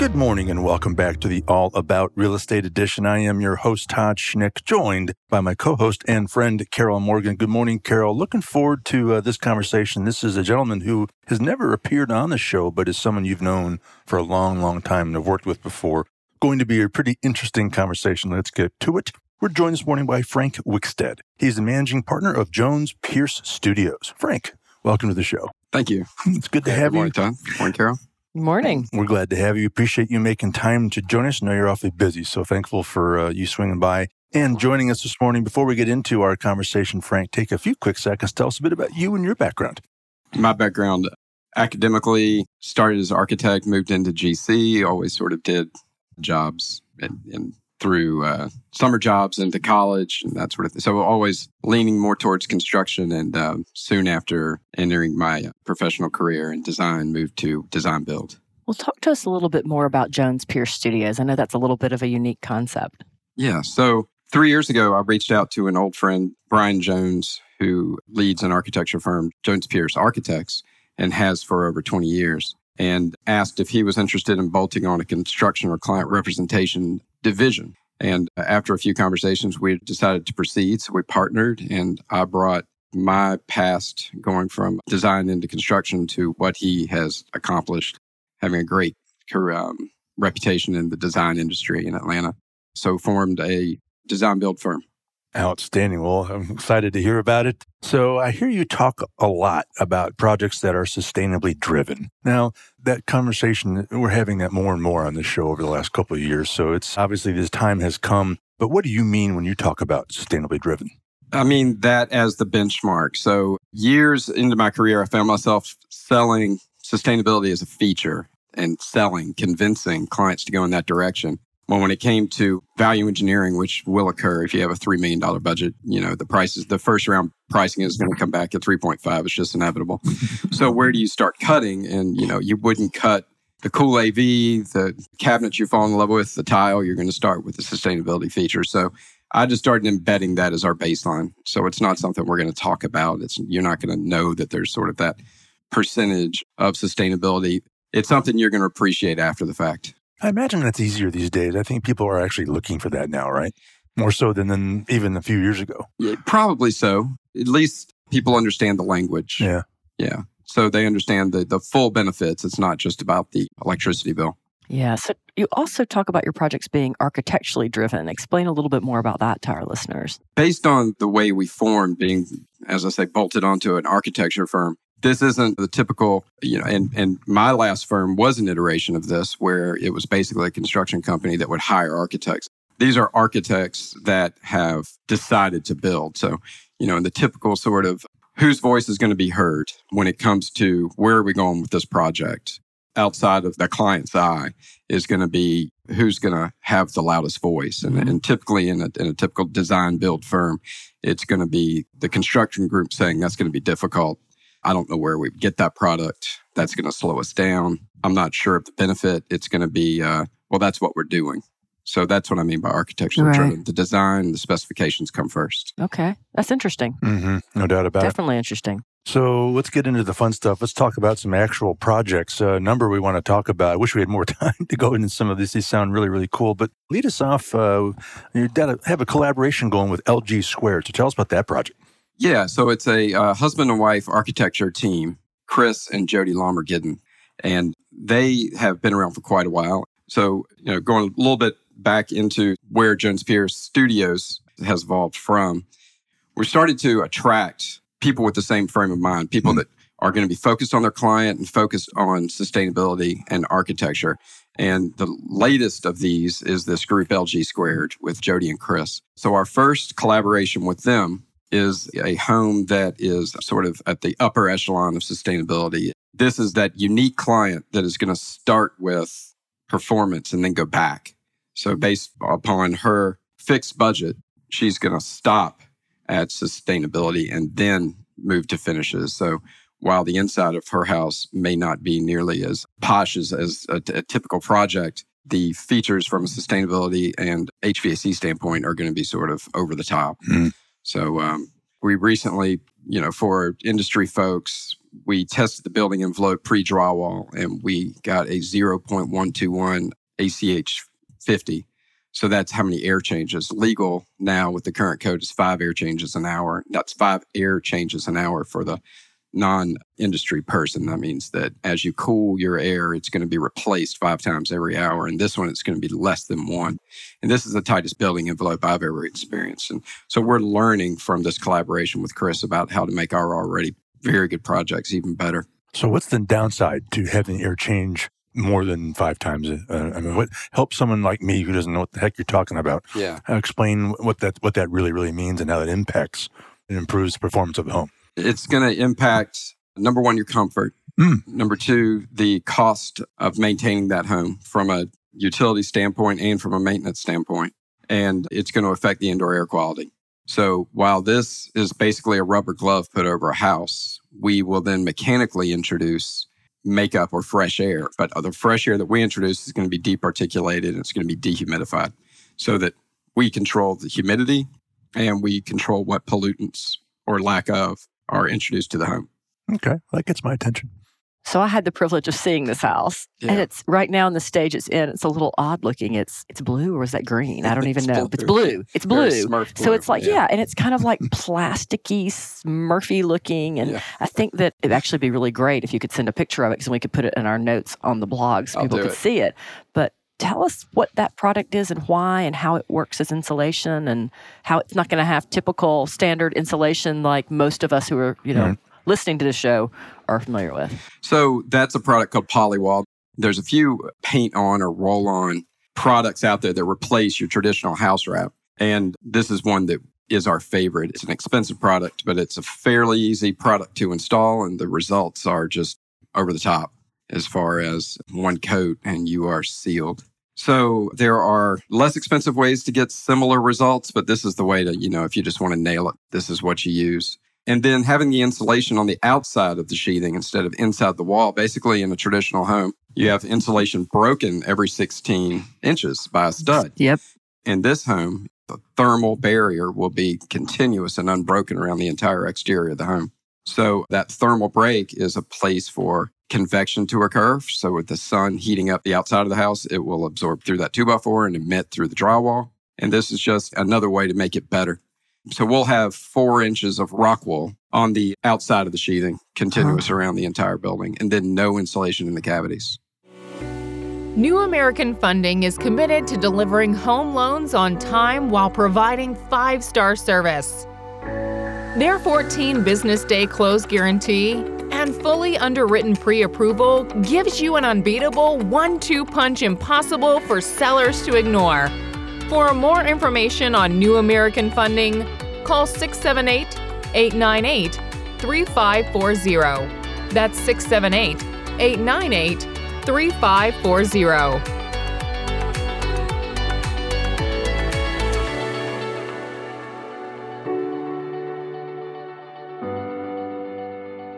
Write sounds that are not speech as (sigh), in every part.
Good morning and welcome back to the All About Real Estate Edition. I am your host, Todd Schnick, joined by my co host and friend, Carol Morgan. Good morning, Carol. Looking forward to uh, this conversation. This is a gentleman who has never appeared on the show, but is someone you've known for a long, long time and have worked with before. Going to be a pretty interesting conversation. Let's get to it. We're joined this morning by Frank Wickstead. He's the managing partner of Jones Pierce Studios. Frank, welcome to the show. Thank you. It's good to have Good morning, you. Todd. Good morning, Carol. Morning. (clears throat) We're glad to have you. Appreciate you making time to join us. I know you're awfully busy, so thankful for uh, you swinging by and joining us this morning. Before we get into our conversation, Frank, take a few quick seconds. Tell us a bit about you and your background. My background academically started as an architect, moved into GC, always sort of did jobs and, and through uh, summer jobs into college and that sort of thing. So always leaning more towards construction. And um, soon after entering my uh, professional career in design, moved to design build. Well, talk to us a little bit more about Jones Pierce Studios. I know that's a little bit of a unique concept. Yeah. So three years ago, I reached out to an old friend, Brian Jones, who leads an architecture firm, Jones Pierce Architects, and has for over 20 years, and asked if he was interested in bolting on a construction or client representation division. And after a few conversations, we decided to proceed. So we partnered, and I brought my past going from design into construction to what he has accomplished, having a great career, um, reputation in the design industry in Atlanta. So formed a design build firm. Outstanding. Well, I'm excited to hear about it. So I hear you talk a lot about projects that are sustainably driven. Now, that conversation, we're having that more and more on this show over the last couple of years. So it's obviously this time has come. But what do you mean when you talk about sustainably driven? I mean that as the benchmark. So years into my career, I found myself selling sustainability as a feature and selling, convincing clients to go in that direction. Well, when it came to value engineering, which will occur if you have a $3 million budget, you know, the prices, the first round pricing is going to come back at 3.5. It's just inevitable. (laughs) so where do you start cutting? And, you know, you wouldn't cut the cool AV, the cabinets you fall in love with, the tile, you're going to start with the sustainability feature. So I just started embedding that as our baseline. So it's not something we're going to talk about. It's you're not going to know that there's sort of that percentage of sustainability. It's something you're going to appreciate after the fact. I imagine that's easier these days. I think people are actually looking for that now, right? More so than, than even a few years ago. Yeah, probably so. At least people understand the language. Yeah. Yeah. So they understand the, the full benefits. It's not just about the electricity bill. Yeah. So you also talk about your projects being architecturally driven. Explain a little bit more about that to our listeners. Based on the way we formed, being, as I say, bolted onto an architecture firm, this isn't the typical, you know, and, and my last firm was an iteration of this where it was basically a construction company that would hire architects. These are architects that have decided to build. So, you know, in the typical sort of whose voice is going to be heard when it comes to where are we going with this project outside of the client's eye is going to be who's going to have the loudest voice. And, and typically in a, in a typical design build firm, it's going to be the construction group saying that's going to be difficult. I don't know where we get that product. That's going to slow us down. I'm not sure of the benefit. It's going to be, uh, well, that's what we're doing. So that's what I mean by architecture Right. driven. The design, the specifications come first. Okay. That's interesting. Mm-hmm. No doubt about it. Definitely interesting. So let's get into the fun stuff. Let's talk about some actual projects. A number we want to talk about. I wish we had more (laughs) time to go into some of these. These sound really, really cool. But lead us off. Uh, you gotta have a collaboration going with LG Square. So tell us about that project. Yeah, so it's a uh, husband and wife architecture team, Chris and Jody Lomergidden, and they have been around for quite a while. So, you know, going a little bit back into where Jones Pierce Studios has evolved from, we started to attract people with the same frame of mind, people that are going to be focused on their client and focused on sustainability and architecture. And the latest of these is this group LG Squared with Jody and Chris. So our first collaboration with them is a home that is sort of at the upper echelon of sustainability. This is that unique client that is going to start with performance and then go back. So based upon her fixed budget, she's going to stop at sustainability and then move to finishes. So while the inside of her house may not be nearly as posh as, as a, typical project, the features from a sustainability and HVAC standpoint are going to be sort of over the top. Mm. So um, we recently, you know, for industry folks, we tested the building envelope pre drywall and we got a 0.121 ACH 50. So that's how many air changes. Legal now with the current code is five air changes an hour. That's five air changes an hour for the non industry person. That means that as you cool your air, it's going to be replaced five times every hour. And this one, it's going to be less than one. And this is the tightest building envelope I've ever experienced. And so we're learning from this collaboration with Chris about how to make our already very good projects even better. So, what's the downside to having air change more than five times? Uh, I mean, what help someone like me who doesn't know what the heck you're talking about? Yeah. Explain what that what that really really means and how that impacts and improves the performance of the home. It's going to impact number one, your comfort. Mm. Number two, the cost of maintaining that home from a utility standpoint and from a maintenance standpoint. And it's going to affect the indoor air quality. So while this is basically a rubber glove put over a house, we will then mechanically introduce makeup or fresh air. But the fresh air that we introduce is going to be departiculated and it's going to be dehumidified so that we control the humidity and we control what pollutants or lack of are introduced to the home. Okay, that gets my attention. So I had the privilege of seeing this house, Yeah. and it's right now in the stage it's in. It's a little odd looking. It's it's blue or is that green? I don't even know. blue. It's blue. It's Very blue. Smurf So it's like yeah. and it's kind of like (laughs) plasticky, Smurfy looking, and Yeah. I think that it'd actually be really great if you could send a picture of it because we could put it in our notes on the blog so I'll people could it. see it. But tell us what that product is and why, and how it works as insulation, and how it's not going to have typical standard insulation like most of us who are you know Right. listening to this show are familiar with. So that's a product called Polywall. There's a few paint on or roll on products out there that replace your traditional house wrap. And this is one that is our favorite. It's an expensive product, but it's a fairly easy product to install, and the results are just over the top as far as one coat and you are sealed. So there are less expensive ways to get similar results, but this is the way to, you know, if you just want to nail it, this is what you use. And then having the insulation on the outside of the sheathing instead of inside the wall. Basically, in a traditional home, you have insulation broken every 16 inches by a stud. Yep. In this home, the thermal barrier will be continuous and unbroken around the entire exterior of the home. So that thermal break is a place for convection to occur. So with the sun heating up the outside of the house, it will absorb through that two by four and emit through the drywall. And this is just another way to make it better. So we'll have four inches of rock wool on the outside of the sheathing, continuous around the entire building, and then no insulation in the cavities. New American Funding is committed to delivering home loans on time while providing five star service. Their 14 business day close guarantee and fully underwritten pre approval gives you an unbeatable one two punch impossible for sellers to ignore. For more information on New American Funding, call 678 898 3540. That's 678 898 3540.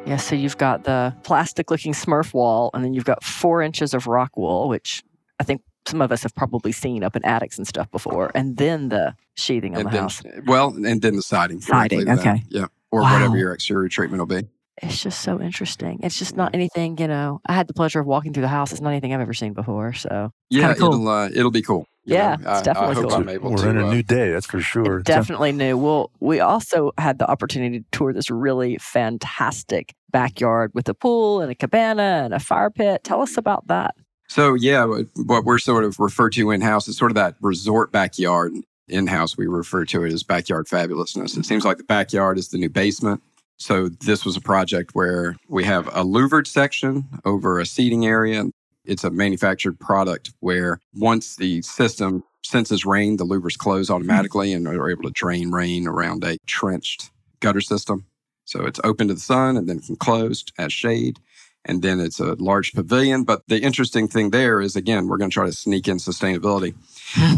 Yeah, so you've got the plastic looking Smurf wall, and then you've got four inches of rock wool, which I think some of us have probably seen up in attics and stuff before, and then the sheathing on the then, house. well, and then the siding. Siding, okay. Yeah. Or Wow. whatever your exterior treatment will be. It's just so interesting. It's just not anything, you know. I had the pleasure of walking through the house. It's not anything I've ever seen before. So Yeah, cool. it'll uh, it'll be cool. You Yeah, know, it's I- definitely I, hope cool. I'm able We're to. in a uh, new day, that's for sure. It's definitely new. Well, we also had the opportunity to tour this really fantastic backyard with a pool and a cabana and a fire pit. Tell us about that. So yeah, what- what we're sort of referred to in house is sort of that resort backyard. In house, we refer to it as backyard fabulousness. It seems like the backyard is the new basement. So this was a project where we have a louvered section over a seating area. It's a manufactured product where once the system senses rain, the louvers close mm-hmm. automatically and are able to drain rain around a trenched gutter system. So it's open to the sun and then can close as shade. And then it's a large pavilion. But the interesting thing there is, again, we're going to try to sneak in sustainability,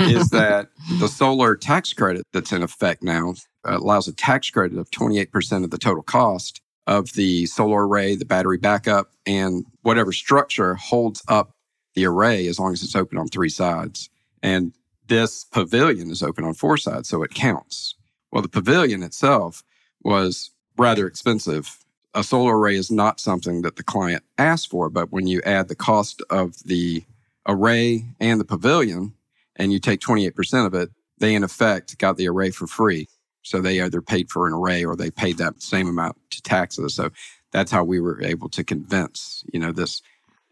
is (laughs) that the solar tax credit that's in effect now uh, allows a tax credit of 28% of the total cost of the solar array, the battery backup, and whatever structure holds up the array as long as it's open on three sides. And this pavilion is open on four sides, so it counts. Well, the pavilion itself was rather expensive. A solar array is not something that the client asked for, but when you add the cost of the array and the pavilion and you take 28% of it, they in effect got the array for free. So they either paid for an array or they paid that same amount to taxes. So that's how we were able to convince, you know, this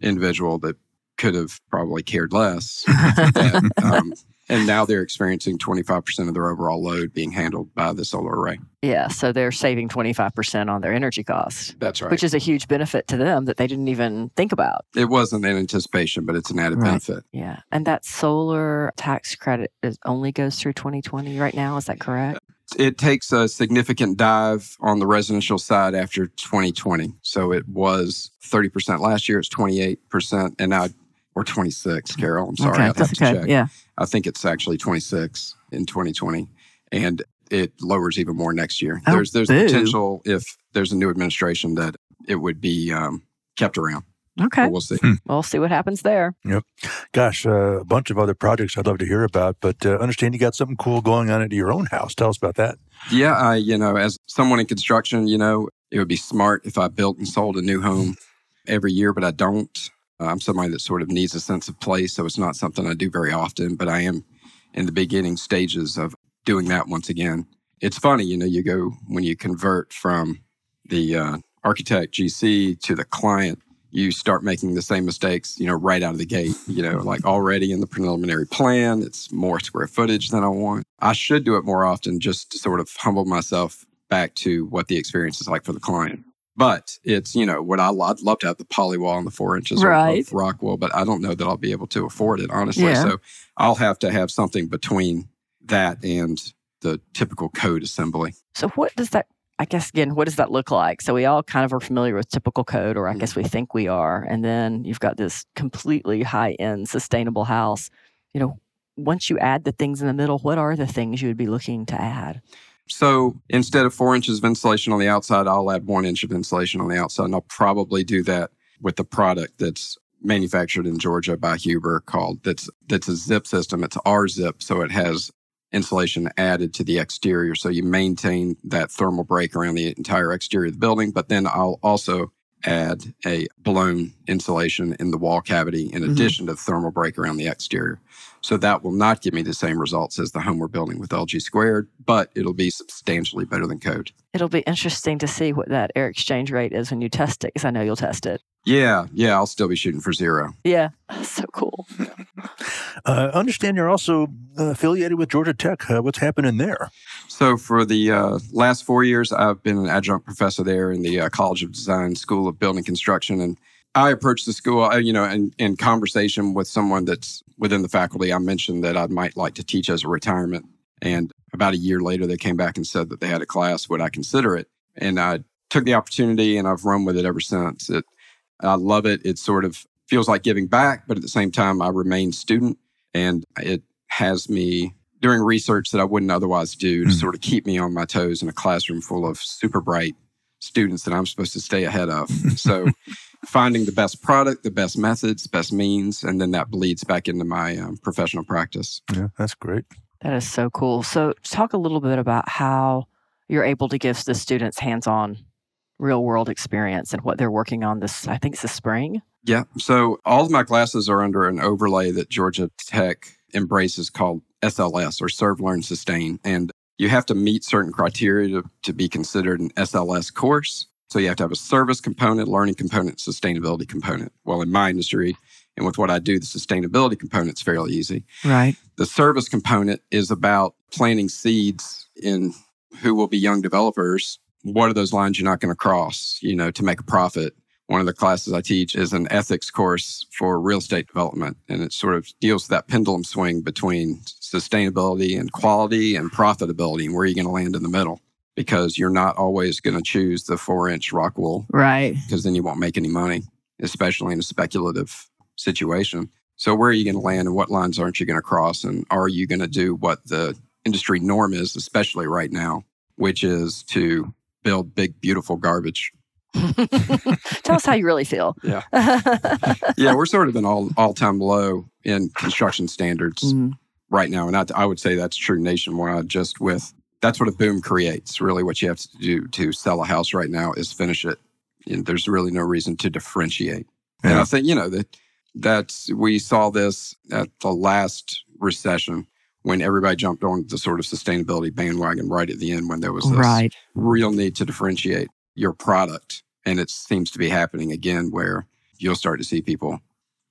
individual that could have probably cared less. that, (laughs) um, and now they're experiencing 25% of their overall load being handled by the solar array. Yeah, so they're saving 25% on their energy costs. That's right. Which is a huge benefit to them that they didn't even think about. It wasn't an anticipation, but it's an added Right. benefit. Yeah. And that solar tax credit is only goes through 2020 right now. Is that correct? It takes a significant dive on the residential side after 2020. So it was 30% last year, it's 28%, and now, or 26, Carol. I'm sorry, okay. Have That's to okay. check. Yeah. I think it's actually 26 in 2020, and it lowers even more next year. Oh, there's there's boo. potential if there's a new administration that it would be um, kept around. Okay. But we'll see. We'll see what happens there. Yep. Gosh, uh, a bunch of other projects I'd love to hear about, but uh, understand you got something cool going on at your own house. Tell us about that. Yeah, I, you know, as someone in construction, you know, it would be smart if I built and sold a new home every year, but I don't. Uh, I'm somebody that sort of needs a sense of place, so it's not something I do very often, but I am in the beginning stages of doing that once again. It's funny, you know, you go when you convert from the uh, architect GC to the client, you start making the same mistakes, you know, right out of the gate. You know, like already in the preliminary plan, it's more square footage than I want. I should do it more often just to sort of humble myself back to what the experience is like for the client. But it's, you know, what I, I'd love to have the poly wall and the four inches of- Right. of rock wool, but I don't know that I'll be able to afford it, honestly. Yeah. So I'll have to have something between that and the typical code assembly. So what does that I guess again, what does that look like? So we all kind of are familiar with typical code, or I guess mm-hmm. we think we are. And then you've got this completely high end sustainable house. You know, once you add the things in the middle, what are the things you would be looking to add? So instead of four inches of insulation on the outside, I'll add one inch of insulation on the outside. And I'll probably do that with the product that's manufactured in Georgia by Huber called that's that's a zip system. It's R zip, so it has insulation added to the exterior. So you maintain that thermal break around the entire exterior of the building. But then I'll also add a blown insulation in the wall cavity in Mhm. addition to the thermal break around the exterior. So that will not give me the same results as the home we're building with LG squared, but it'll be substantially better than code. It'll be interesting to see what that air exchange rate is when you test it, because I know you'll test it. Yeah, yeah, I'll still be shooting for zero. Yeah, (laughs) so cool. (laughs) Uh, understand you're also affiliated with Georgia Tech. Uh, what's happening there? So for the uh, last four years, I've been an adjunct professor there in the uh, College of Design School of Building Construction, and I approached the school, you know, in, in conversation with someone that's within the faculty. I mentioned that I might like to teach as a retirement, and about a year later, they came back and said that they had a class. Would I consider it? And I took the opportunity, and I've run with it ever since. It, I love it. It sort of feels like giving back, but at the same time, I remain student, and it has me doing research that I wouldn't otherwise do to Hmm. sort of keep me on my toes in a classroom full of super bright students that I'm supposed to stay ahead of. So (laughs) finding the best product, the best methods, best means, and then that bleeds back into my um, professional practice. Yeah, that's great. That is so cool. So, talk a little bit about how you're able to give the students hands on real world experience and what they're working on this, I think it's the spring. Yeah. So all of my classes are under an overlay that Georgia Tech embraces called SLS or Serve, Learn, Sustain. And you have to meet certain criteria to, to be considered an SLS course. So you have to have a service component, learning component, sustainability component. Well, in my industry and with what I do, the sustainability component is fairly easy. Right. The service component is about planting seeds in who will be young developers. What are those lines you're not going to cross, you know, to make a profit? One of the classes I teach is an ethics course for real estate development, and it sort of deals with that pendulum swing between sustainability and quality and profitability and where are you're going to land in the middle because you're not always going to choose the four inch rock wool Right. because then you won't make any money. especially in a speculative situation. So, where are you going to land and what lines aren't you going to cross? And are you going to do what the industry norm is, especially right now, which is to build big, beautiful garbage? (laughs) Tell us how you really feel. Yeah. yeah, we're sort of an all all time low in construction standards Mhm. right now. And I, I would say that's true nationwide, just with that's what a boom creates. Really, what you have to do to sell a house right now is finish it. And there's really no reason to differentiate. And I think, you know, that that's we saw this at the last recession when everybody jumped on the sort of sustainability bandwagon right at the end when there was this Right. real need to differentiate your product. And it seems to be happening again where you'll start to see people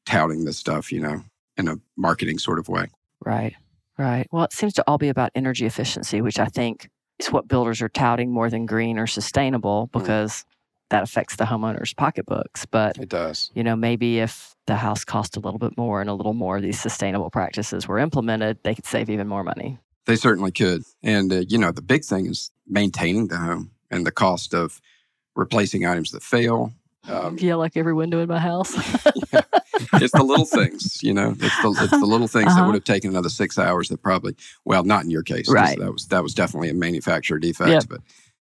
touting this stuff, you know, in a marketing sort of way. Right. Right. Well, it seems to all be about energy efficiency, which I think is what builders are touting more than green or sustainable Mm. because that affects the homeowner's pocketbooks. But, It does. you know, maybe if the house cost a little bit more and a little more of these sustainable practices were implemented, they could save even more money. They certainly could. And, uh, you know, the big thing is maintaining the home and the cost of replacing items that fail. (laughs) Um, yeah, like every window in my house. (laughs) it's the little things, you know, it's the, it's the little things that Uh-huh. would have taken another six hours that probably, well, not in your case, Right. That was, that was definitely a manufacturer defect, Yep. but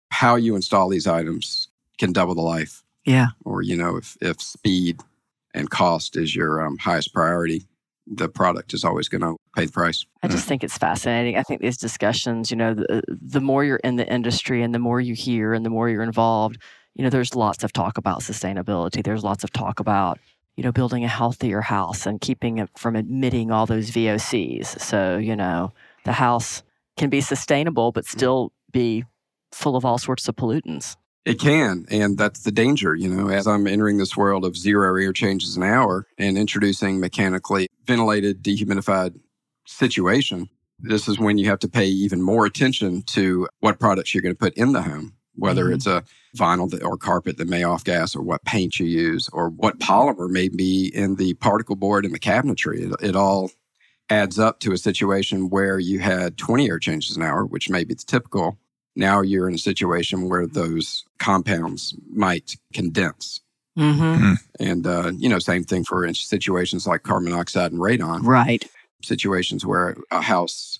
how you install these items can double the life. yeah. or you know if if speed and cost is your um, highest priority the product is always going to pay the price I just mm. think it's fascinating. I think these discussions, you know, the, the more you're in the industry and the more you hear and the more you're involved, you know, there's lots of talk about sustainability. There's lots of talk about, you know, building a healthier house and keeping it from emitting all those VOCs. So, you know, the house can be sustainable but still be full of all sorts of pollutants. it can and that's the danger you know as i'm entering this world of zero air changes an hour and introducing mechanically ventilated dehumidified situation this is when you have to pay even more attention to what products you're going to put in the home whether Mhm. it's a vinyl that, or carpet that may off gas or what paint you use or what polymer may be in the particle board and the cabinetry it, it all adds up to a situation where you had 20 air changes an hour which may be the typical now you're in a situation where those compounds might condense. Mm-hmm. And, uh, you know, same thing for situations like carbon monoxide and radon, Right. Situations where a house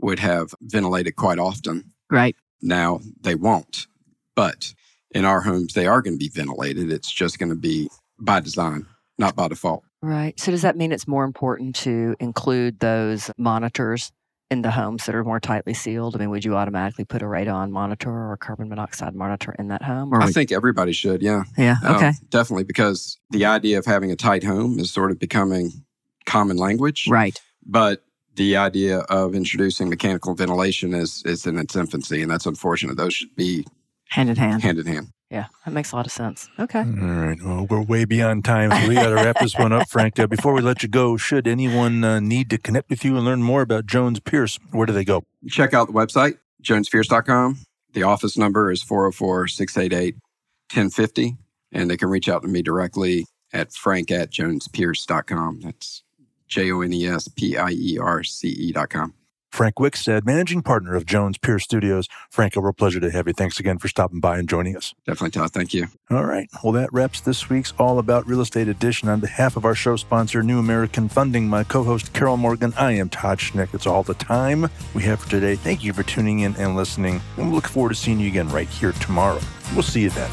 would have ventilated quite often. Right. Now they won't. But in our homes, they are going to be ventilated. It's just going to be by design, not by default. Right. So does that mean it's more important to include those monitors in the homes that are more tightly sealed? I mean, would you automatically put a radon monitor or a carbon monoxide monitor in that home? Or I would- think everybody should, yeah. yeah. Um, Okay. definitely, because the idea of having a tight home is sort of becoming common language. right. But the idea of introducing mechanical ventilation is is in its infancy, and that's unfortunate. Those should be Hand in hand. hand in hand. Yeah. That makes a lot of sense. Okay. All right. Well, we're way beyond time, so we got to (laughs) wrap this one up, Frank. Uh, before we let you go, should anyone uh, need to connect with you and learn more about Jones Pierce, where do they go? Check out the website, jonespierce.com. The office number is 404 688 1050, and they can reach out to me directly at frank at jonespierce.com. That's J O N E S P I E R C com. Frank Wickstead, managing partner of Jones Pierce Studios. Frank, a real pleasure to have you. Thanks again for stopping by and joining us. Definitely, Todd. Thank you. All right. Well, that wraps this week's All About Real Estate edition. On behalf of our show sponsor, New American Funding, my co host, Carol Morgan, I am Todd Schnick. It's all the time we have for today. Thank you for tuning in and listening. And we look forward to seeing you again right here tomorrow. We'll see you then.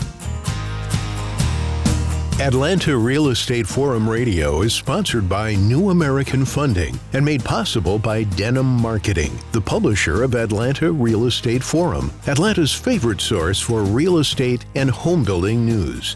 Atlanta Real Estate Forum Radio is sponsored by New American Funding and made possible by Denim Marketing, the publisher of Atlanta Real Estate Forum, Atlanta's favorite source for real estate and home building news.